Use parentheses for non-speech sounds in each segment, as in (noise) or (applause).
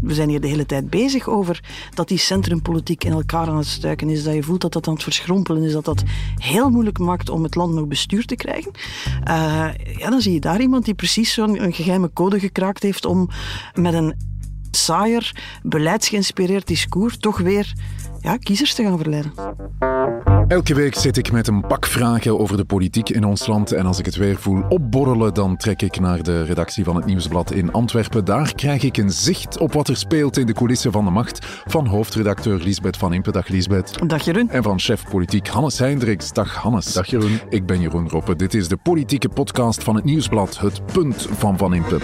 we zijn hier de hele tijd bezig over dat die centrumpolitiek in elkaar aan het stuiken is, dat je voelt dat dat aan het verschrompelen is, dat dat heel moeilijk maakt om het land nog bestuur te krijgen. Uh, ja, dan zie je daar iemand die precies zo'n geheime code gekraakt heeft om met een saaier, beleidsgeïnspireerd discours toch weer ja, kiezers te gaan verleiden. Elke week zit ik met een pak vragen over de politiek in ons land. En als ik het weer voel opborrelen, dan trek ik naar de redactie van het Nieuwsblad in Antwerpen. Daar krijg ik een zicht op wat er speelt in de coulissen van de macht. Van hoofdredacteur Liesbeth van Impe. Dag Liesbeth. Dag Jeroen. En van chef politiek Hannes Heindriks. Dag Hannes. Dag Jeroen. Ik ben Jeroen Roppe. Dit is de politieke podcast van het Nieuwsblad. Het punt van Van Impe.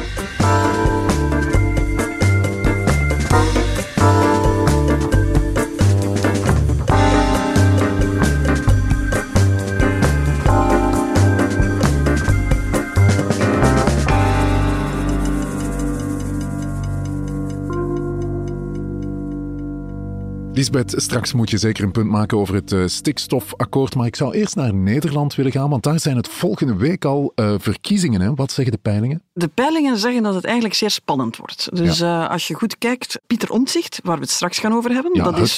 Lisbeth, straks moet je zeker een punt maken over het uh, stikstofakkoord. Maar ik zou eerst naar Nederland willen gaan, want daar zijn het volgende week al uh, verkiezingen. Hè? Wat zeggen de peilingen? De peilingen zeggen dat het eigenlijk zeer spannend wordt. Dus ja. uh, als je goed kijkt, Pieter Omtzigt, waar we het straks gaan over hebben, ja, dat, is,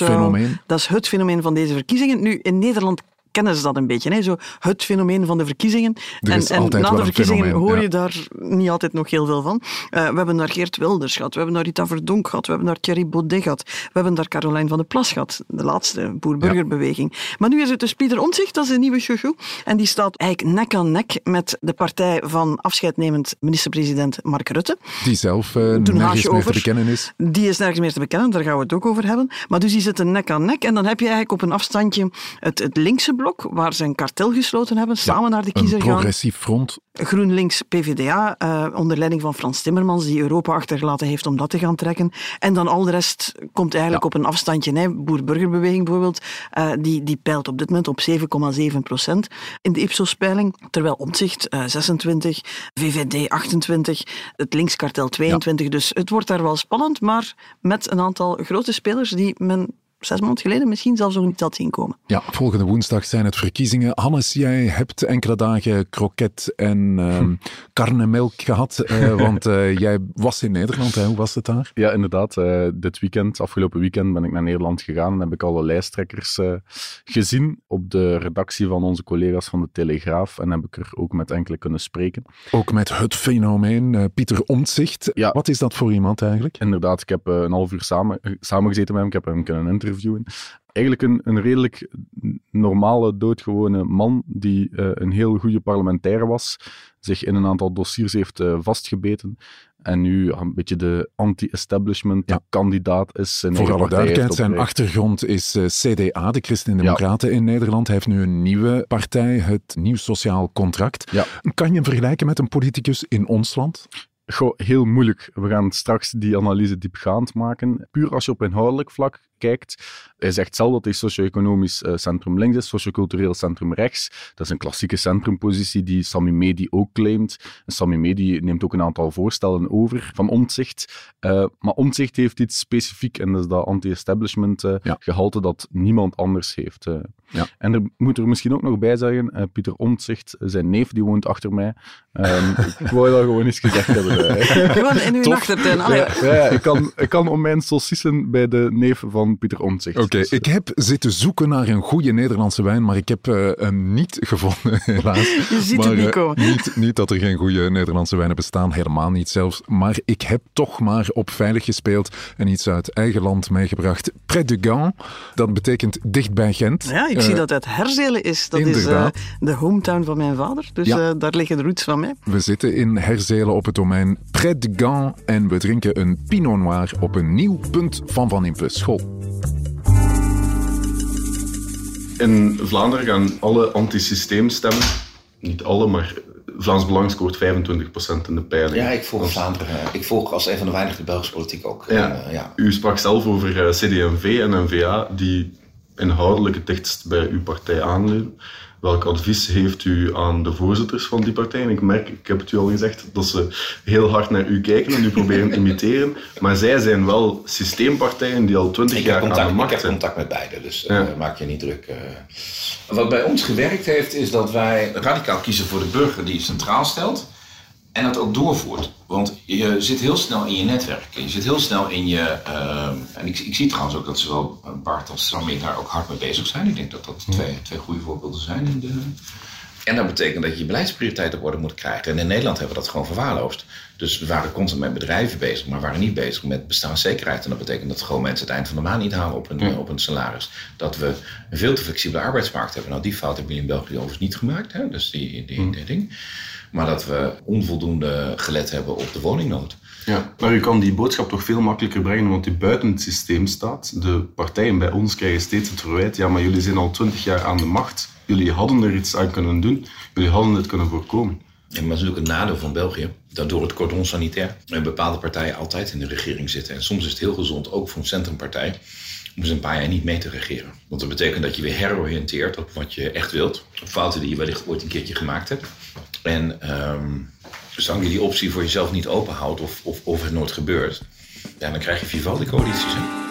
dat is het fenomeen van deze verkiezingen. Nu, in Nederland kennen ze dat een beetje. Hè? Zo het fenomeen van de verkiezingen. Er en, na de verkiezingen fenomeen, hoor ja. je daar niet altijd nog heel veel van. Uh, we hebben daar Geert Wilders gehad, we hebben daar Rita Verdonk gehad, we hebben daar Thierry Baudet gehad, we hebben daar Caroline van de Plas gehad, de laatste boer-burgerbeweging. Maar nu is het dus Pieter Omtzigt, dat is een nieuwe chouchou. En die staat eigenlijk nek aan nek met de partij van afscheidnemend minister-president Mark Rutte. Die zelf uh, nergens meer over. te bekennen is. Die is nergens meer te bekennen, daar gaan we het ook over hebben. Maar dus die zitten nek aan nek en dan heb je eigenlijk op een afstandje het, het linkse blok, waar ze een kartel gesloten hebben, samen naar de kiezer Een gaan. progressief front. GroenLinks PVDA, uh, onder leiding van Frans Timmermans, die Europa achtergelaten heeft om dat te gaan trekken. En dan al de rest komt eigenlijk op een afstandje. Hè. Boer-burgerbeweging bijvoorbeeld, uh, die, die peilt op dit moment op 7,7 procent in de Ipsos-peiling. Terwijl Omtzigt uh, 26, VVD 28, het linkskartel 22. Dus het wordt daar wel spannend, maar met een aantal grote spelers die men zes maanden geleden misschien zelfs nog niet had zien komen. Ja, volgende woensdag zijn het verkiezingen. Hannes, jij hebt enkele dagen kroket en uh, (laughs) karnemelk gehad, uh, want uh, jij was in Nederland. Hè? Hoe was het daar? Ja, inderdaad. Uh, dit weekend, afgelopen weekend, ben ik naar Nederland gegaan en heb ik alle lijsttrekkers uh, gezien op de redactie van onze collega's van de Telegraaf en heb ik er ook met enkele kunnen spreken. Ook met het fenomeen uh, Pieter Omtzigt. Ja. Wat is dat voor iemand eigenlijk? Inderdaad, ik heb uh, een half uur samen, samengezeten met hem, ik heb hem kunnen interviewen. Eigenlijk een, een redelijk normale, doodgewone man die uh, een heel goede parlementair was, zich in een aantal dossiers heeft uh, vastgebeten en nu een beetje de anti-establishment Ja. kandidaat is. Voor alle duidelijkheid, zijn achtergrond is eh, CDA, de Christen-Democraten in Nederland. Hij heeft nu een nieuwe partij, het Nieuw Sociaal Contract. Ja. Kan je hem vergelijken met een politicus in ons land? Goh, heel moeilijk. We gaan straks die analyse diepgaand maken. Puur als je op inhoudelijk vlak kijkt. Hij zegt zelf dat hij socio-economisch uh, centrum links is, sociocultureel centrum rechts. Dat is een klassieke centrumpositie die Sami Medi ook claimt. En Sami Medi neemt ook een aantal voorstellen over van Omtzigt. Uh, maar Omtzigt heeft iets specifiek en dat is dat anti-establishment uh, Ja. gehalte dat niemand anders heeft. eh. Ja. En er moet er misschien ook nog bij zeggen, eh, Pieter Omtzigt, zijn neef, die woont achter mij. Ehm, (laughs) ik wou dat gewoon eens gezegd hebben. eh. (laughs) Gewoon in uw achtertuin. Ja, ja, ik, kan, ik kan om mijn saucissen bij de neef van Pieter Omtzigt. Oké, Dus, ik heb zitten zoeken naar een goede Nederlandse wijn, maar ik heb eh, hem niet gevonden, (laughs) helaas. Je ziet maar, het niet eh, komen. niet, niet dat er geen goede Nederlandse wijnen bestaan, helemaal niet zelfs. Maar ik heb toch maar op veilig gespeeld en iets uit eigen land meegebracht. Près de Gand, dat betekent dicht bij Gent. Ja, ik Eh, zie dat het Herzelen is. Dat is inderdaad. eh, de hometown van mijn vader. Dus Ja. eh, daar liggen de roots van mij. We zitten in Herzelen op het domein Près de Gand en we drinken een Pinot Noir op een nieuw punt van Van Impe. School. In Vlaanderen gaan alle antisysteem stemmen. Niet alle, maar Vlaams Belang scoort 25% in de peiling. Ja, ik volg Vlaanderen. Ik volg als een van de weinigen de Belgische politiek ook. Ja. En, uh, ja. U sprak zelf over uh, CD&V en N-VA die inhoudelijk het dichtst bij uw partij aanleunen. Welk advies heeft u aan de voorzitters van die partijen? Ik merk, ik heb het u al gezegd, dat ze heel hard naar u kijken en u proberen te (laughs) imiteren. Maar zij zijn wel systeempartijen die al twintig jaar contact, aan de macht ik heb zijn. contact met beide, dus Ja. uh, maak je niet druk. Uh. Wat bij ons gewerkt heeft, is dat wij radicaal kiezen voor de burger die je centraal stelt. En dat ook doorvoert. Want je zit heel snel in je netwerk. Je zit heel snel in je. Uh, en ik, ik, zie trouwens ook dat zowel Bart als Samir daar ook hard mee bezig zijn. Ik denk dat dat twee, twee goede voorbeelden zijn in de, en dat betekent dat je je beleidsprioriteiten op orde moet krijgen. En in Nederland hebben we dat gewoon verwaarloosd. Dus we waren constant met bedrijven bezig, maar waren niet bezig met bestaanszekerheid. En dat betekent dat gewoon mensen het eind van de maand niet halen op een, op een salaris. Dat we een veel te flexibele arbeidsmarkt hebben. Nou, die fout hebben jullie in België overigens niet gemaakt. Hè? Dus die, die, die ding. Maar dat we onvoldoende gelet hebben op de woningnood. Ja, maar u kan die boodschap toch veel makkelijker brengen, want die buiten het systeem staat. De partijen bij ons krijgen steeds het verwijt, ja, maar jullie zijn al twintig jaar aan de macht. Jullie hadden er iets aan kunnen doen. Jullie hadden het kunnen voorkomen. Ja, maar dat is natuurlijk een nadeel van België. Dat door het cordon sanitair bepaalde partijen altijd in de regering zitten. En soms is het heel gezond, ook voor een centrumpartij, om eens een paar jaar niet mee te regeren. Want dat betekent dat je weer heroriënteert op wat je echt wilt. Op fouten die je wellicht ooit een keertje gemaakt hebt. En um, zolang je die optie voor jezelf niet openhoudt of, of, of het nooit gebeurt, ja, dan krijg je Vivaldi-coalities.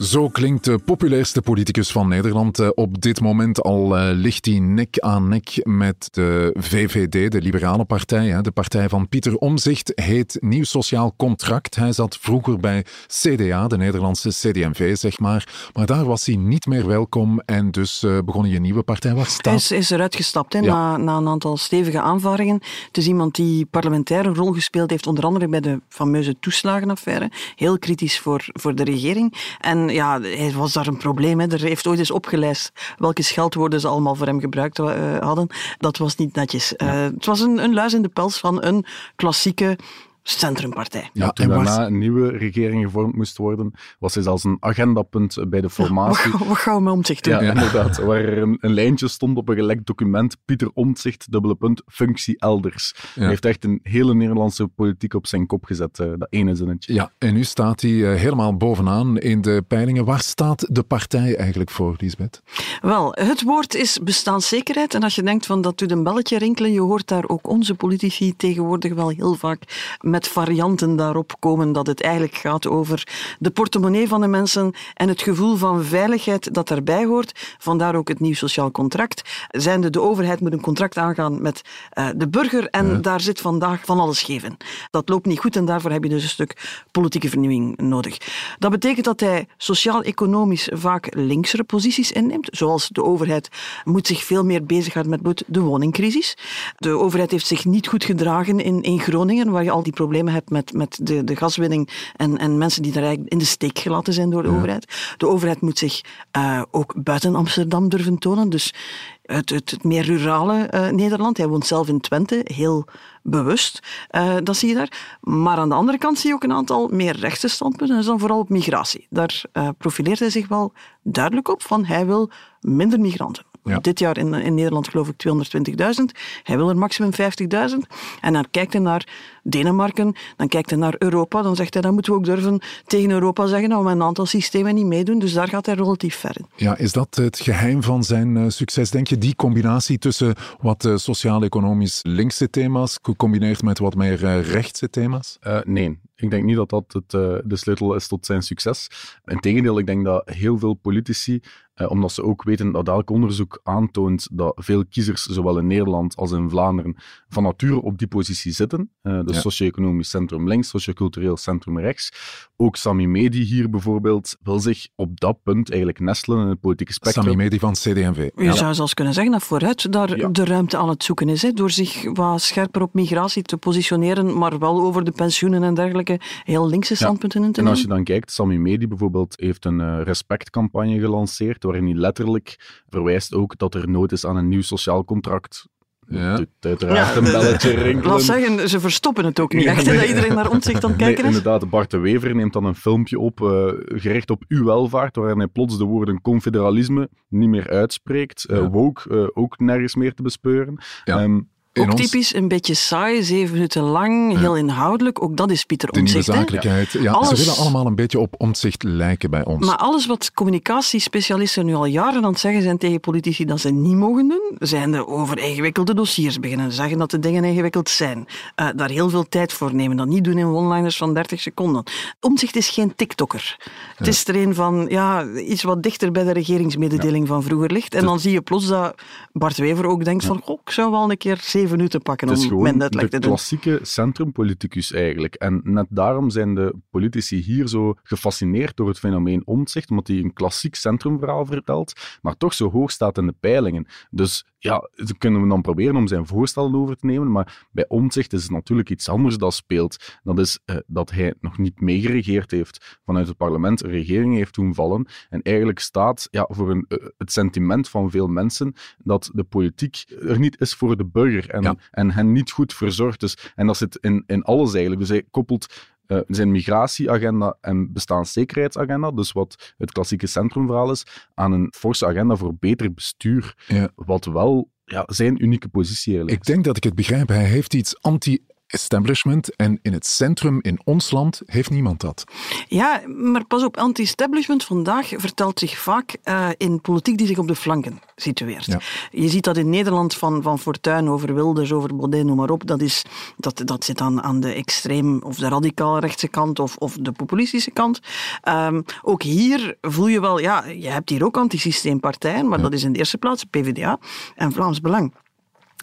Zo klinkt de populairste politicus van Nederland. Eh, op dit moment al uh, ligt hij nek aan nek met de VVD, de Liberale Partij. De partij van Pieter Omzicht heet Nieuw Sociaal Contract. Hij zat vroeger bij CDA, de Nederlandse CDMV, zeg maar. Maar daar was hij niet meer welkom en dus uh, begon hij een nieuwe partij. Waar staat... Hij is, is eruit gestapt hè, na, na, een aantal stevige aanvaringen. Het is iemand die parlementair een rol gespeeld heeft, onder andere bij de fameuze toeslagenaffaire. Heel kritisch voor, voor de regering. En ja, hij was daar een probleem. Hè. Er heeft ooit eens opgelijst welke scheldwoorden ze allemaal voor hem gebruikt uh, hadden. Dat was niet netjes. Uh, het was een, een luis in de pels van een klassieke centrumpartij. Ja, toen daarna een nieuwe regering gevormd moest worden, was hij zelfs een agendapunt bij de formatie. Ja, wat, gaan we met omzicht doen? Ja, inderdaad. Waar er een, een, lijntje stond op een gelekt document, Pieter Omtzigt, dubbele punt, functie elders. Hij heeft echt een hele Nederlandse politiek op zijn kop gezet, uh, dat ene zinnetje. Ja, en nu staat hij uh, helemaal bovenaan in de peilingen. Waar staat de partij eigenlijk voor, Lisbeth? Wel, het woord is bestaanszekerheid. En als je denkt van dat doet een belletje rinkelen, je hoort daar ook onze politici tegenwoordig wel heel vaak met varianten daarop komen dat het eigenlijk gaat over de portemonnee van de mensen en het gevoel van veiligheid dat daarbij hoort. Vandaar ook het nieuw sociaal contract. Zijnde de overheid moet een contract aangaan met uh, de burger en ja. daar zit vandaag van alles geven. Dat loopt niet goed en daarvoor heb je dus een stuk politieke vernieuwing nodig. Dat betekent dat hij sociaal-economisch vaak linksere posities inneemt, zoals de overheid moet zich veel meer bezighouden met de woningcrisis. De overheid heeft zich niet goed gedragen in, in Groningen, waar je al die problemen hebt met, met de, de gaswinning en, en mensen die daar eigenlijk in de steek gelaten zijn door de ja. overheid. De overheid moet zich uh, ook buiten Amsterdam durven tonen. Dus het, het, het meer rurale uh, Nederland. Hij woont zelf in Twente, heel bewust. Uh, dat zie je daar. Maar aan de andere kant zie je ook een aantal meer rechtse standpunten. En dan vooral op migratie. Daar uh, profileert hij zich wel duidelijk op van hij wil minder migranten. Ja. Dit jaar in, in Nederland geloof ik 220.000. Hij wil er maximum 50.000. En dan kijkt hij naar Denemarken, dan kijkt hij naar Europa. Dan zegt hij, dan moeten we ook durven tegen Europa zeggen dat we met een aantal systemen niet meedoen. Dus daar gaat hij relatief ver in. Ja, is dat het geheim van zijn uh, succes, denk je? Die combinatie tussen wat uh, sociaal-economisch linkse thema's, gecombineerd met wat meer uh, rechtse thema's? nee, ik denk niet dat dat het, de sleutel is tot zijn succes. Integendeel, ik denk dat heel veel politici eh, omdat ze ook weten dat elk onderzoek aantoont dat veel kiezers, zowel in Nederland als in Vlaanderen, van nature op die positie zitten. Uh, dus ja. socio-economisch centrum links, socio-cultureel centrum rechts. Ook Sami Medi hier bijvoorbeeld wil zich op dat punt eigenlijk nestelen in het politieke spectrum. Sami Medi van CD&V. Je ja. zou zelfs kunnen zeggen dat vooruit daar ja. de ruimte aan het zoeken is. Hè, door zich wat scherper op migratie te positioneren, maar wel over de pensioenen en dergelijke heel linkse standpunten in te nemen. En als je dan kijkt, Sami Medi bijvoorbeeld heeft een uh, respectcampagne gelanceerd waarin hij letterlijk verwijst ook dat er nood is aan een nieuw sociaal contract. Ja. Uiteraard ja, een belletje rinkelen. Laat zeggen, ze verstoppen het ook niet ja, echt, dat iedereen naar omzicht aan het (laughs) kijken is. Inderdaad, Bart de Wever neemt dan een filmpje op, uh, gericht op uw welvaart, waarin hij plots de woorden confederalisme niet meer uitspreekt. Uh, woke uh, ook nergens meer te bespeuren. Um, ook ons... typisch, een beetje saai, zeven minuten lang, ja. heel inhoudelijk. Ook dat is Pieter De Omtzigt. De zakelijkheid. Ja, alles... Ze willen allemaal een beetje op Omtzigt lijken bij ons. Maar alles wat communicatiespecialisten nu al jaren aan het zeggen zijn tegen politici dat ze niet mogen doen, zijn er over ingewikkelde dossiers beginnen zeggen dat de dingen ingewikkeld zijn. Uh, daar heel veel tijd voor nemen, dat niet doen in one-liners van 30 seconden. Omtzigt is geen tiktoker. Ja. Het is er een van, ja, iets wat dichter bij de regeringsmededeling van vroeger ligt. En dan zie je plots dat Bart Wever ook denkt van, goh, ik zou wel een keer zeven even uit te pakken Het is om gewoon mijn uitleg de te doen. klassieke centrumpoliticus eigenlijk. En net daarom zijn de politici hier zo gefascineerd door het fenomeen omzicht, omdat hij een klassiek centrumverhaal vertelt, maar toch zo hoog staat in de peilingen. Dus ja, kunnen we dan proberen om zijn voorstellen over te nemen, maar bij omzicht is het natuurlijk iets anders dat speelt. Dat is eh, dat hij nog niet meegeregeerd heeft vanuit het parlement, een regering heeft doen vallen en eigenlijk staat ja, voor een, eh, het sentiment van veel mensen dat de politiek er niet is voor de burger en, Ja. en hen niet goed verzorgt. Dus, en dat zit in, in alles eigenlijk. Dus hij koppelt eh, zijn migratieagenda en bestaanszekerheidsagenda, dus wat het klassieke centrumverhaal is, aan een forse agenda voor beter bestuur. Ja. Wat wel ja, zijn unieke positie eigenlijk Ik denk dat ik het begrijp. Hij heeft iets anti-establishment en in het centrum in ons land heeft niemand dat. Ja, maar pas op, anti-establishment vandaag vertelt zich vaak eh, in politiek die zich op de flanken situeert. Ja. Je ziet dat in Nederland van, van Fortuyn over Wilders, over Baudet, noem maar op. Dat, is, dat, dat zit dan aan de extreem of de radicaal rechtse kant of, of de populistische kant. Ehm, ook hier voel je wel, ja, je hebt hier ook antisysteempartijen, maar dat is in de eerste plaats PvdA en Vlaams Belang.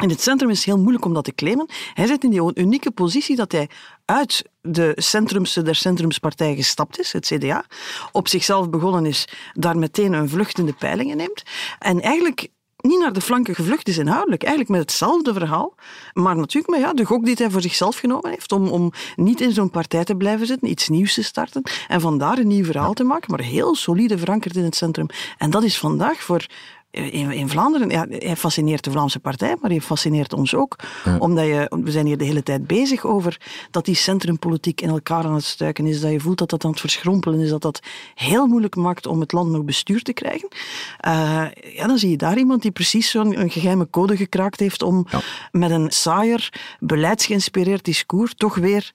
In het centrum is het heel moeilijk om dat te claimen. Hij zit in die unieke positie dat hij uit de centrumse der centrumspartij gestapt is, het CDA, op zichzelf begonnen is, daar meteen een vlucht in de peilingen neemt. En eigenlijk niet naar de flanken gevlucht is inhoudelijk. Eigenlijk met hetzelfde verhaal. Maar natuurlijk met ja, de gok die hij voor zichzelf genomen heeft om, om niet in zo'n partij te blijven zitten, iets nieuws te starten en vandaar een nieuw verhaal te maken, maar heel solide verankerd in het centrum. En dat is vandaag voor in, in Vlaanderen, ja, hij fascineert de Vlaamse partij, maar hij fascineert ons ook. Omdat je, we zijn hier de hele tijd bezig over dat die centrumpolitiek in elkaar aan het stuiken is, dat je voelt dat dat aan het verschrompelen is, dat dat heel moeilijk maakt om het land nog bestuurd te krijgen. Eh, ja, dan zie je daar iemand die precies zo'n een geheime code gekraakt heeft om met een saaier, beleidsgeïnspireerd discours toch weer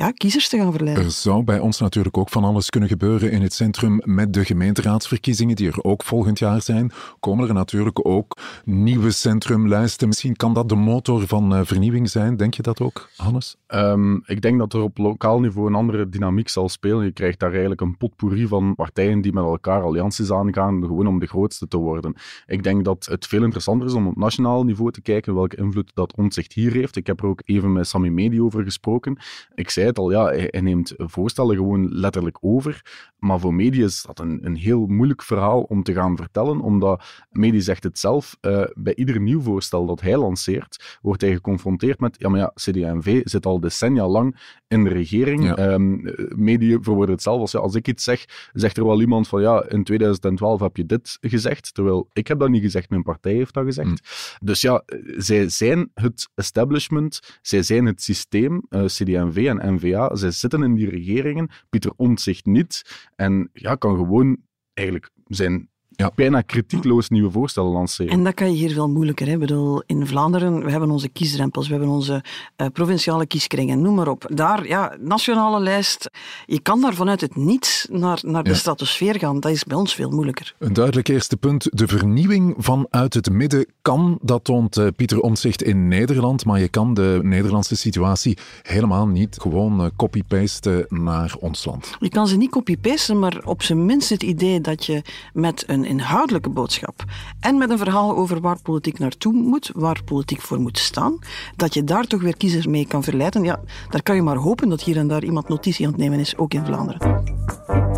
ja, kiezers te gaan verleiden. Er zou bij ons natuurlijk ook van alles kunnen gebeuren in het centrum met de gemeenteraadsverkiezingen die er ook volgend jaar zijn. Komen er natuurlijk ook nieuwe centrumlijsten. Misschien kan dat de motor van eh, vernieuwing zijn. Denk je dat ook, Hannes? Ehm, ik denk dat er op lokaal niveau een andere dynamiek zal spelen. Je krijgt daar eigenlijk een potpourri van partijen die met elkaar allianties aangaan, gewoon om de grootste te worden. Ik denk dat het veel interessanter is om op nationaal niveau te kijken welke invloed dat omzicht hier heeft. Ik heb er ook even met Sami Medi over gesproken. Ik zei het al, ja, hij, hij neemt voorstellen gewoon letterlijk over. Maar voor Medi is dat een, een heel moeilijk verhaal om te gaan vertellen, omdat Medi zegt het zelf, eh, bij ieder nieuw voorstel dat hij lanceert, wordt hij geconfronteerd met, ja, maar ja, CD&V zit al decennia lang in de regering. Ja. Ehm, Medi verwoordt het zelf als, ja, als ik iets zeg, zegt er wel iemand van, ja, in 2012 heb je dit gezegd, terwijl ik heb dat niet gezegd, mijn partij heeft dat gezegd. Mm. Dus ja, zij zijn het establishment, zij zijn het systeem, eh, CD&V en NVA, zij zitten in die regeringen, Pieter Omtzigt niet, en ja, kan gewoon eigenlijk zijn Ja. bijna kritiekloos nieuwe voorstellen lanceren. En dat kan je hier veel moeilijker. Hè? Ik bedoel, in Vlaanderen, we hebben onze kiesdrempels, we hebben onze eh, provinciale kieskringen, noem maar op. Daar, ja, nationale lijst, je kan daar vanuit het niets naar, naar de Ja. stratosfeer gaan. Dat is bij ons veel moeilijker. Een duidelijk eerste punt. De vernieuwing vanuit het midden kan, dat toont eh, Pieter Omtzigt in Nederland, maar je kan de Nederlandse situatie helemaal niet gewoon eh, copy-pasten naar ons land. Je kan ze niet copy-pasten, maar op zijn minst het idee dat je met een inhoudelijke boodschap en met een verhaal over waar politiek naartoe moet, waar politiek voor moet staan, dat je daar toch weer kiezers mee kan verleiden. Ja, daar kan je maar hopen dat hier en daar iemand notitie aan het nemen is, ook in Vlaanderen.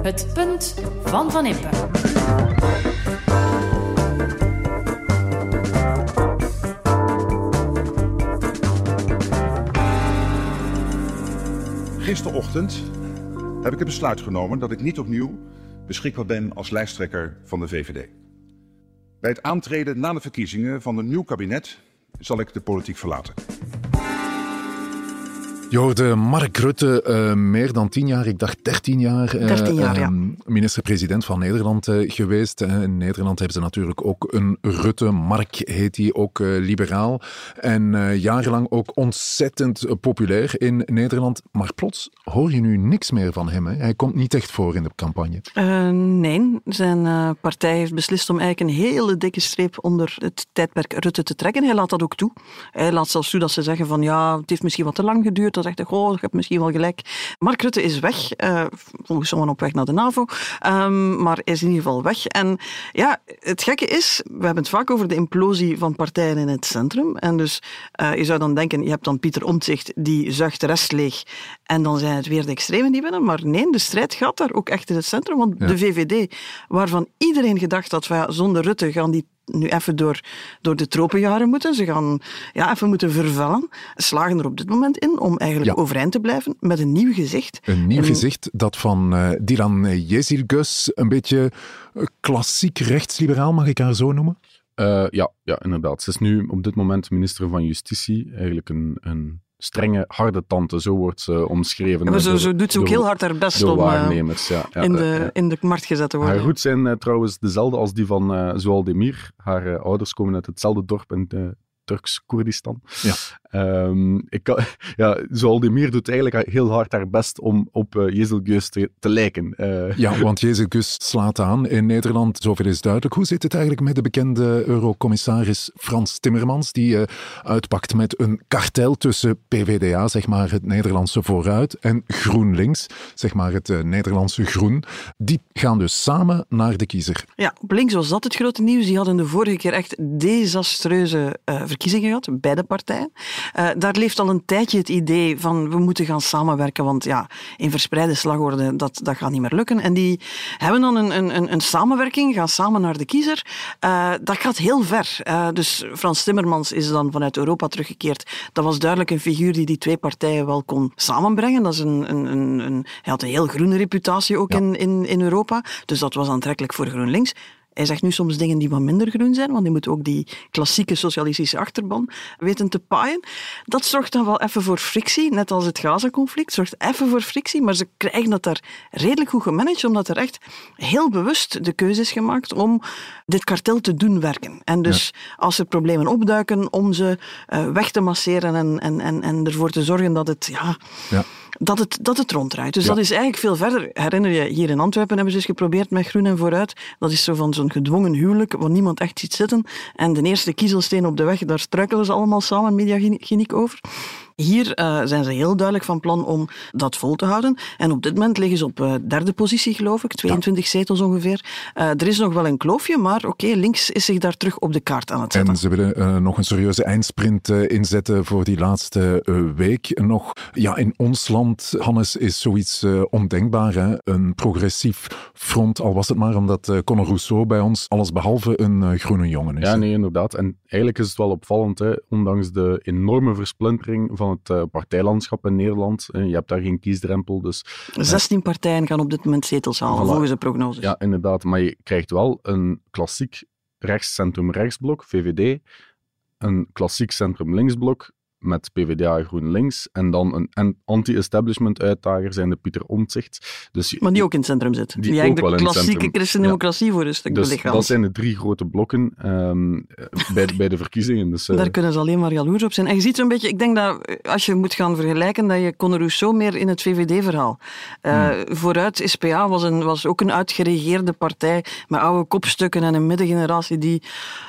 Het punt van Van Impe. Gisterochtend heb ik het besluit genomen dat ik niet opnieuw beschikbaar ben als lijsttrekker van de VVD. Bij het aantreden na de verkiezingen van een nieuw kabinet zal ik de politiek verlaten. Je hoorde Mark Rutte eh, meer dan tien jaar, ik dacht dertien jaar, eh, 13 jaar, ja. ehm, minister-president van Nederland eh, geweest. Eh, in Nederland hebben ze natuurlijk ook een Rutte. Mark heet hij, ook eh, liberaal. En eh, jarenlang ook ontzettend eh, populair in Nederland. Maar plots hoor je nu niks meer van hem. Hè? Hij komt niet echt voor in de campagne. Eh, nee, zijn eh, partij heeft beslist om eigenlijk een hele dikke streep onder het tijdperk Rutte te trekken. Hij laat dat ook toe. Hij laat zelfs toe dat ze zeggen van ja, het heeft misschien wat te lang geduurd, dan zegt hij, goh, ik heb misschien wel gelijk. Mark Rutte is weg, uh, volgens sommigen op weg naar de NAVO, um, maar is in ieder geval weg. En ja, het gekke is, we hebben het vaak over de implosie van partijen in het centrum. En dus uh, je zou dan denken, je hebt dan Pieter Omtzigt, die zuigt de rest leeg. En dan zijn het weer de extremen die winnen. Maar nee, de strijd gaat daar ook echt in het centrum. Want de VVD, waarvan iedereen gedacht had, van, ja, zonder Rutte gaan die nu even door, door de tropenjaren moeten. Ze gaan ja, even moeten vervallen. Slagen er op dit moment in om eigenlijk overeind te blijven met een nieuw gezicht. Een nieuw gezicht dat van uh, Dilan Jezilgus een beetje uh, klassiek rechtsliberaal, mag ik haar zo noemen? Uh, ja, ja, inderdaad. Ze is nu op dit moment minister van Justitie. Eigenlijk een, een strenge, harde tante, zo wordt ze omschreven. maar zo, zo doet ze ook heel hard haar best om waarnemers, ja, ja, in, de, in de markt gezet te worden. Haar roots zijn trouwens dezelfde als die van uh, Zoaldemir. Haar ouders komen uit hetzelfde dorp in Turks-Koerdistan. Ja. Um, ik kan, (laughs) ja, doet eigenlijk heel hard haar best om op uh, Jezelgus te, te lijken. Uh. Ja, want Jezelgus slaat aan in Nederland, zoveel is duidelijk. Hoe zit het eigenlijk met de bekende eurocommissaris Frans Timmermans, die uh, uitpakt met een kartel tussen PVDA, zeg maar het Nederlandse vooruit, en GroenLinks, zeg maar het Nederlandse groen. Die gaan dus samen naar de kiezer. Ja, op links was dat het grote nieuws. Die hadden de vorige keer echt desastreuze verkiezingen gehad, beide partijen. Uh, daar leeft al een tijdje het idee van we moeten gaan samenwerken, want ja, in verspreide slagorde, dat, dat gaat niet meer lukken. En die hebben dan een, een, een samenwerking, gaan samen naar de kiezer. Uh, dat gaat heel ver. Uh, dus Frans Timmermans is dan vanuit Europa teruggekeerd. Dat was duidelijk een figuur die die twee partijen wel kon samenbrengen. Dat is een, een, een, een hij had een heel groene reputatie ook ja. in, in, in Europa. Dus dat was aantrekkelijk voor GroenLinks. Hij zegt nu soms dingen die wat minder groen zijn, want hij moet ook die klassieke socialistische achterban weten te paaien. Dat zorgt dan wel even voor frictie, net als het Gaza-conflict, zorgt even voor frictie, maar ze krijgen dat daar redelijk goed gemanaged, omdat er echt heel bewust de keuze is gemaakt om dit kartel te doen werken. En dus ja. als er problemen opduiken, om ze uh, weg te masseren en, en, en, en ervoor te zorgen dat het... ja, ja dat het, dat het ronddraait. Dus ja. dat is eigenlijk veel verder. Herinner je, hier in Antwerpen hebben ze eens geprobeerd met Groen en Vooruit. Dat is zo van zo'n gedwongen huwelijk, waar niemand echt ziet zitten. En de eerste kiezelsteen op de weg, daar struikelen ze allemaal samen mediageniek over. Hier uh, zijn ze heel duidelijk van plan om dat vol te houden. En op dit moment liggen ze op uh, derde positie, geloof ik. 22 ja. zetels ongeveer. Uh, er is nog wel een kloofje, maar oké, okay, links is zich daar terug op de kaart aan het zetten. En ze willen nog een serieuze eindsprint inzetten voor die laatste week. Nog, ja, in ons land, Hannes, is zoiets ondenkbaar. Hè? Een progressief front, al was het maar omdat Conor Rousseau bij ons alles behalve een groene jongen is. Ja, nee, inderdaad. En eigenlijk is het wel opvallend, hè? ondanks de enorme versplintering van het uh, partijlandschap in Nederland. Uh, je hebt daar geen kiesdrempel. Dus, 16 uh, partijen gaan op dit moment zetels halen, voilà. volgens de prognoses. Ja, inderdaad. Maar je krijgt wel een klassiek rechts-centrum-rechtsblok, VVD, een klassiek centrum-linksblok, met PvdA GroenLinks. En dan een anti-establishment uitdager zijn de Pieter Omtzigt. Dus, maar die ook in het centrum zit. Die, die eigenlijk de klassieke christendemocratie ja. voor een stuk dus belichaamt. Dat zijn de drie grote blokken um, bij, bij de verkiezingen. Dus, uh... Daar kunnen ze alleen maar jaloers op zijn. En je ziet zo'n beetje, ik denk dat als je moet gaan vergelijken, dat je Conor Rousseau meer in het VVD-verhaal. Uh, hmm. Vooruit, SPA was, een, was ook een uitgeregeerde partij met oude kopstukken en een middengeneratie die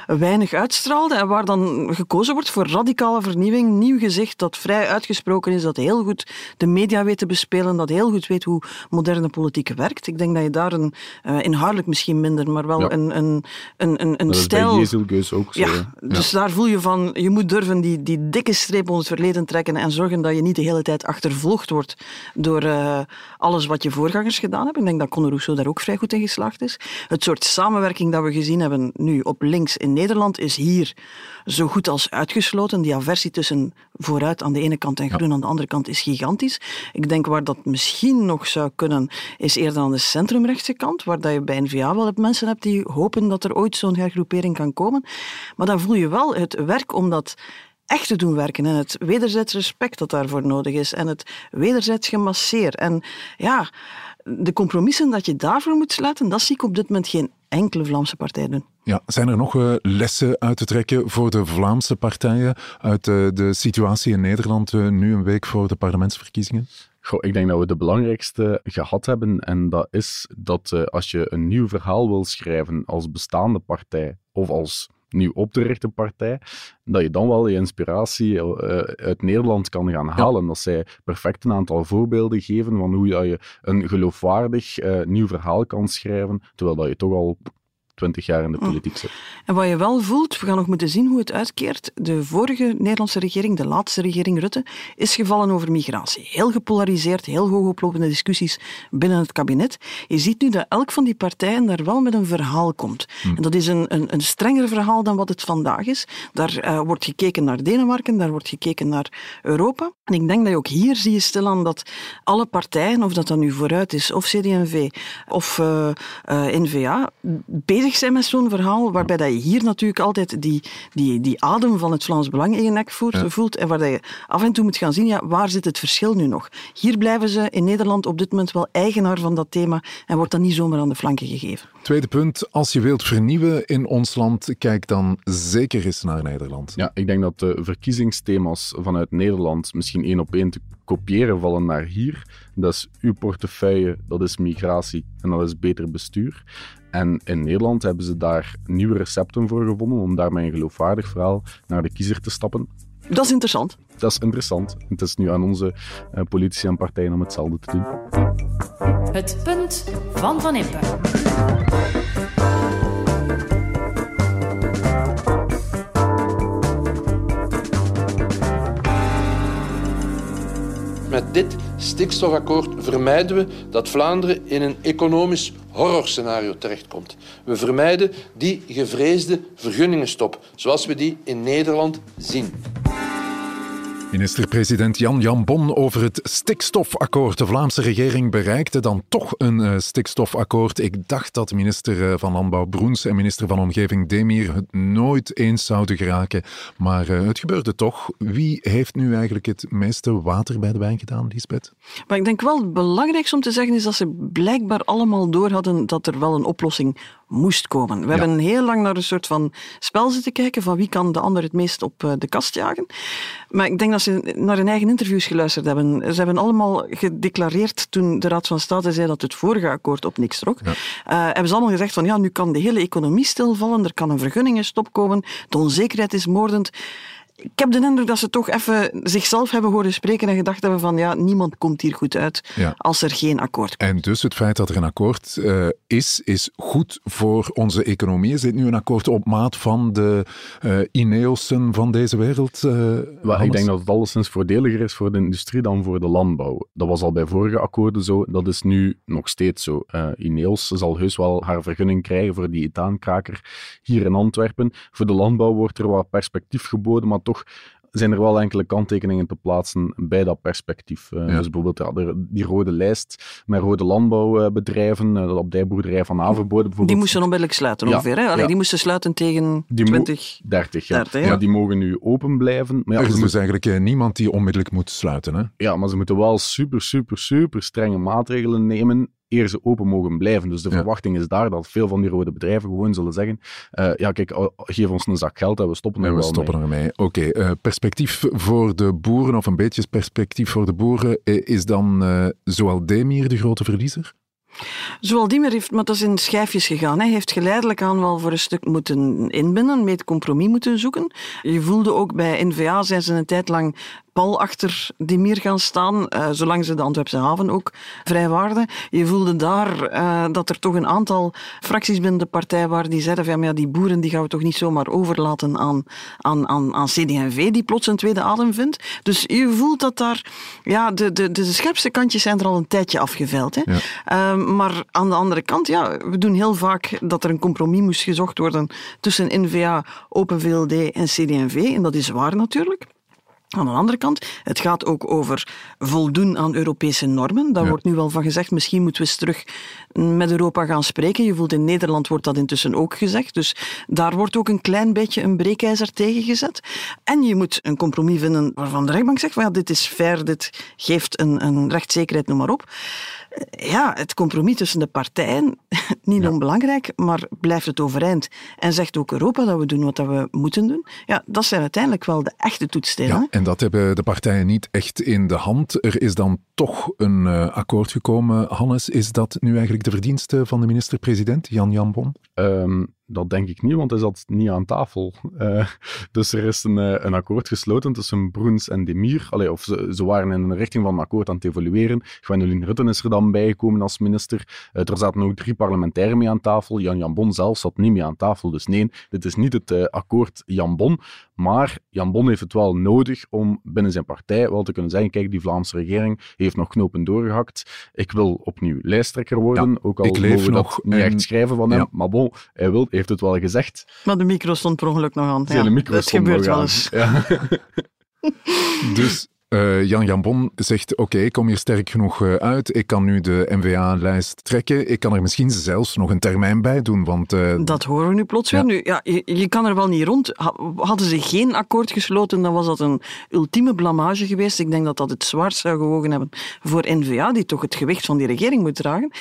weinig uitstraalde en waar dan gekozen wordt voor radicale vernieuwing nieuw gezicht dat vrij uitgesproken is, dat heel goed de media weet te bespelen, dat heel goed weet hoe moderne politiek werkt. Ik denk dat je daar een, uh, inhoudelijk misschien minder, maar wel ja. een, een, een, een, een dat stijl... is bij ook zo. Ja, dus daar voel je van, je moet durven die, die dikke streep onder het verleden trekken en zorgen dat je niet de hele tijd achtervolgd wordt door uh, alles wat je voorgangers gedaan hebben. Ik denk dat Conor Rousseau daar ook vrij goed in geslaagd is. Het soort samenwerking dat we gezien hebben nu op links in Nederland is hier zo goed als uitgesloten. Die aversie tussen vooruit aan de ene kant en groen ja. aan de andere kant is gigantisch. Ik denk waar dat misschien nog zou kunnen, is eerder aan de centrumrechtse kant, waar dat je bij N-VA wel mensen hebt die hopen dat er ooit zo'n hergroepering kan komen. Maar dan voel je wel het werk om dat echt te doen werken en het wederzijds respect dat daarvoor nodig is en het wederzijds gemasseer. En ja, de compromissen dat je daarvoor moet sluiten, dat zie ik op dit moment geen enkele Vlaamse partij doen. Ja, zijn er nog uh, lessen uit te trekken voor de Vlaamse partijen uit uh, de situatie in Nederland uh, nu een week voor de parlementsverkiezingen? Goh, ik denk dat we de belangrijkste gehad hebben. En dat is dat als je een nieuw verhaal wil schrijven als bestaande partij of als nieuw op te richten partij, dat je dan wel je inspiratie eh, uit Nederland kan gaan halen. Dat zij perfect een aantal voorbeelden geven van hoe je een geloofwaardig uh, nieuw verhaal kan schrijven, terwijl dat je toch al twintig jaar in de hm. politiek zit. En wat je wel voelt, we gaan nog moeten zien hoe het uitkeert. De vorige Nederlandse regering, de laatste regering Rutte, is gevallen over migratie. Heel gepolariseerd, heel hoogoplopende discussies binnen het kabinet. Je ziet nu dat elk van die partijen daar wel met een verhaal komt. Hm. En dat is een, een, een, strenger verhaal dan wat het vandaag is. Daar uh, wordt gekeken naar Denemarken, daar wordt gekeken naar Europa. En ik denk dat je ook hier zie je stilaan dat alle partijen, of dat dan nu vooruit is, of CD&V of uh, uh, N-VA, bezig zijn met zo'n verhaal, waarbij dat je hier natuurlijk altijd die, die, die adem van het Vlaams Belang in je nek voelt, voelt en waar dat je af en toe moet gaan zien, ja, waar zit het verschil nu nog? Hier blijven ze in Nederland op dit moment wel eigenaar van dat thema en wordt dat niet zomaar aan de flanken gegeven. Tweede punt, als je wilt vernieuwen in ons land, kijk dan zeker eens naar Nederland. Ja, ik denk dat de verkiezingsthema's vanuit Nederland misschien één op één te kopiëren vallen naar hier. Dat is uw portefeuille, dat is migratie en dat is beter bestuur. En in Nederland hebben ze daar nieuwe recepten voor gevonden om daarmee een geloofwaardig verhaal naar de kiezer te stappen. Dat is interessant. Dat is interessant. Het is nu aan onze uh, politici en partijen om hetzelfde te doen. Het punt van Van Impe. Met dit stikstofakkoord vermijden we dat Vlaanderen in een economisch horrorscenario terechtkomt. We vermijden die gevreesde vergunningenstop, zoals we die in Nederland zien. Minister-president Jan Jan Bon over het stikstofakkoord. De Vlaamse regering bereikte dan toch een uh, stikstofakkoord. Ik dacht dat minister uh, van Landbouw Broens en minister van Omgeving Demir het nooit eens zouden geraken. Maar uh, het gebeurde toch. Wie heeft nu eigenlijk het meeste water bij de wijn gedaan, Lisbeth? Maar ik denk wel het belangrijkste om te zeggen is dat ze blijkbaar allemaal door hadden dat er wel een oplossing moest komen. We hebben heel lang naar een soort van spel zitten kijken van wie kan de ander het meest op de kast jagen. Maar ik denk dat ze naar hun eigen interviews geluisterd hebben. Ze hebben allemaal gedeclareerd toen de Raad van State zei dat het vorige akkoord op niks trok. Ja. Uh, hebben ze allemaal gezegd van ja, nu kan de hele economie stilvallen, er kan een vergunningenstop komen, de onzekerheid is moordend ik heb de indruk dat ze toch even zichzelf hebben horen spreken en gedacht hebben van ja, niemand komt hier goed uit als er geen akkoord komt. En dus het feit dat er een akkoord uh, is, is goed voor onze economie. Is dit nu een akkoord op maat van de uh, Ineosen van deze wereld? Uh, ik denk dat het alleszins voordeliger is voor de industrie dan voor de landbouw. Dat was al bij vorige akkoorden zo, dat is nu nog steeds zo. Ineos zal heus wel haar vergunning krijgen voor die etaankraker hier in Antwerpen. Voor de landbouw wordt er wat perspectief geboden, maar toch zijn er wel enkele kanttekeningen te plaatsen bij dat perspectief. Uh, Dus bijvoorbeeld ja, die rode lijst met rode landbouwbedrijven, uh, op die boerderij van Averboden bijvoorbeeld. Die moesten onmiddellijk sluiten ongeveer, hè? Allee, Die moesten sluiten tegen die 20... 30, ja. 30, ja. Die mogen nu open blijven. Maar er is dus eigenlijk uh, niemand die onmiddellijk moet sluiten, hè? Ja, maar ze moeten wel super, super, super strenge maatregelen nemen eer ze open mogen blijven. Dus de verwachting is daar dat veel van die rode bedrijven gewoon zullen zeggen: uh, ja, kijk, geef ons een zak geld en we stoppen er en we stoppen mee. ermee. Oké, okay, uh, perspectief voor de boeren, of een beetje perspectief voor de boeren, is dan uh, zowel Demir de grote verliezer? Zoaldimir heeft, maar dat is in schijfjes gegaan. Hij heeft geleidelijk aan wel voor een stuk moeten inbinden, met compromis moeten zoeken. Je voelde ook bij NVA zijn ze een tijd lang pal achter die meer gaan staan, uh, zolang ze de Antwerpse haven ook vrijwaarden. Je voelde daar uh, dat er toch een aantal fracties binnen de partij waren die zeiden van ja, die boeren die gaan we toch niet zomaar overlaten aan, aan, aan, aan CD&V, die plots een tweede adem vindt. Dus je voelt dat daar, ja, de, de, de scherpste kantjes zijn er al een tijdje afgeveld. Hè. Ja. Uh, maar aan de andere kant, ja, we doen heel vaak dat er een compromis moest gezocht worden tussen NVA, Open VLD en CD&V. En dat is waar natuurlijk. Aan de andere kant, het gaat ook over voldoen aan Europese normen. Daar wordt nu wel van gezegd, misschien moeten we eens terug met Europa gaan spreken. Je voelt in Nederland wordt dat intussen ook gezegd. Dus daar wordt ook een klein beetje een breekijzer tegen gezet. En je moet een compromis vinden waarvan de rechtbank zegt, van, ja, dit is fair, dit geeft een, een rechtszekerheid, noem maar op ja, het compromis tussen de partijen, (laughs) niet onbelangrijk, maar blijft het overeind. En zegt ook Europa dat we doen wat we moeten doen. Ja, dat zijn uiteindelijk wel de echte toetsstenen. Ja, en dat hebben de partijen niet echt in de hand. Er is dan toch een uh, akkoord gekomen. Hannes, is dat nu eigenlijk de verdienste van de minister-president, Jan Jan Bon? Um, dat denk ik niet, want hij zat niet aan tafel. Uh, dus er is een, uh, een akkoord gesloten tussen Broens en Demir. Allee, of ze, ze, waren in de richting van een akkoord aan het evalueren. Gwendoline Rutten is er dan bijgekomen als minister. Uh, er zaten ook drie parlementairen mee aan tafel. Jan Jan Bon zelf zat niet mee aan tafel. Dus nee, dit is niet het akkoord Jan Bon. Maar Jan Bon heeft het wel nodig om binnen zijn partij wel te kunnen zeggen: kijk, die Vlaamse regering heeft nog knopen doorgehakt. Ik wil opnieuw lijsttrekker worden. Ja, ook al ik leef nog niet echt schrijven van hem. Ja. Maar bon, hij wil, heeft het wel gezegd. Maar de micro stond per ongeluk nog aan. Ja, de micro dat gebeurt wel eens. Ja. (laughs) dus uh, Jan Jambon zegt: Oké, okay, ik kom hier sterk genoeg uh, uit. Ik kan nu de NVA-lijst trekken. Ik kan er misschien zelfs nog een termijn bij doen. Want, uh, dat horen we nu plots weer. Nu, ja, je, je, kan er wel niet rond. Hadden ze geen akkoord gesloten, dan was dat een ultieme blamage geweest. Ik denk dat dat het zwaarst zou gewogen hebben voor NVA, die toch het gewicht van die regering moet dragen.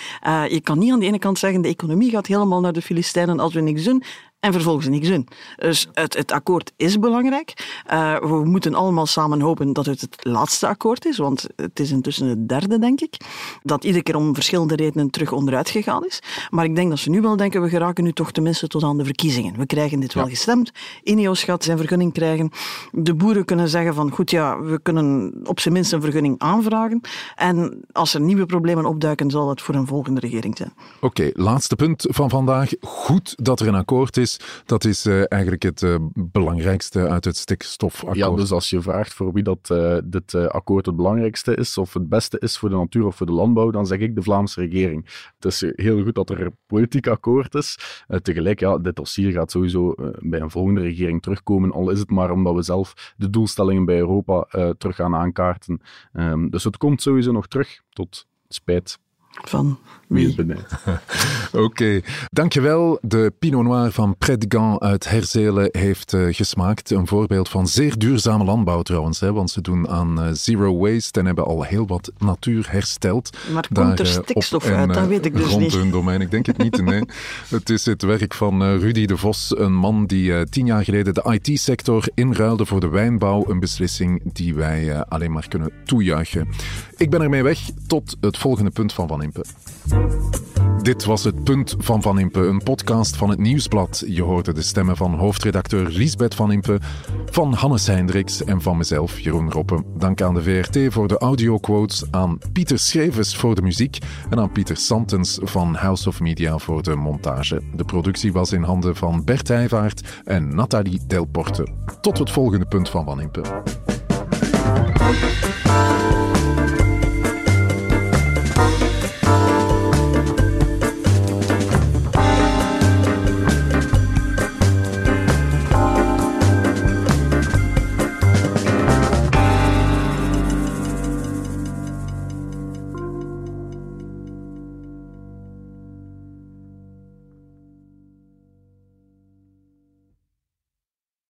je kan niet aan de ene kant zeggen: de economie gaat helemaal naar de Filistijnen als we niks doen en vervolgens niks doen. Dus het, het akkoord is belangrijk. Uh, we moeten allemaal samen hopen dat het het laatste akkoord is, want het is intussen het derde, denk ik. Dat iedere keer om verschillende redenen terug onderuit gegaan is. Maar ik denk dat ze nu wel denken, we geraken nu toch tenminste tot aan de verkiezingen. We krijgen dit wel gestemd. Ineos gaat zijn vergunning krijgen. De boeren kunnen zeggen van, goed ja, we kunnen op zijn minst een vergunning aanvragen. En als er nieuwe problemen opduiken, zal dat voor een volgende regering zijn. Oké, okay, laatste punt van vandaag. Goed dat er een akkoord is dat is uh, eigenlijk het uh, belangrijkste uit het stikstofakkoord. Ja, dus als je vraagt voor wie dat, uh, dit akkoord het belangrijkste is, of het beste is voor de natuur of voor de landbouw, dan zeg ik de Vlaamse regering. Het is heel goed dat er een politiek akkoord is. tegelijk, ja, dit dossier gaat sowieso bij een volgende regering terugkomen, al is het maar omdat we zelf de doelstellingen bij Europa terug gaan aankaarten. Um, dus het komt sowieso nog terug, tot spijt van wie? (laughs) Oké, okay. dankjewel. De Pinot Noir van Predgan uit Herzelen heeft uh, gesmaakt. Een voorbeeld van zeer duurzame landbouw trouwens, hè, want ze doen aan uh, zero waste en hebben al heel wat natuur hersteld. Maar daar, komt er eh, stikstof uit? Dat weet ik dus rond niet. hun domein. Ik denk het niet, nee. (laughs) het is het werk van Rudy de Vos, een man die tien jaar geleden de IT-sector inruilde voor de wijnbouw. Een beslissing die wij alleen maar kunnen toejuichen. Ik ben ermee weg. Tot het volgende punt van Van Dit was het Punt van Van Impe, een podcast van het Nieuwsblad. Je hoorde de stemmen van hoofdredacteur Liesbeth Van Impe, van Hannes Hendricks en van mezelf, Jeroen Roppe. Dank aan de VRT voor de audioquotes, aan Pieter Schrevers voor de muziek en aan Pieter Santens van House of Media voor de montage. De productie was in handen van Bert Heijvaart en Nathalie Delporte. Tot het volgende Punt van Van Impe.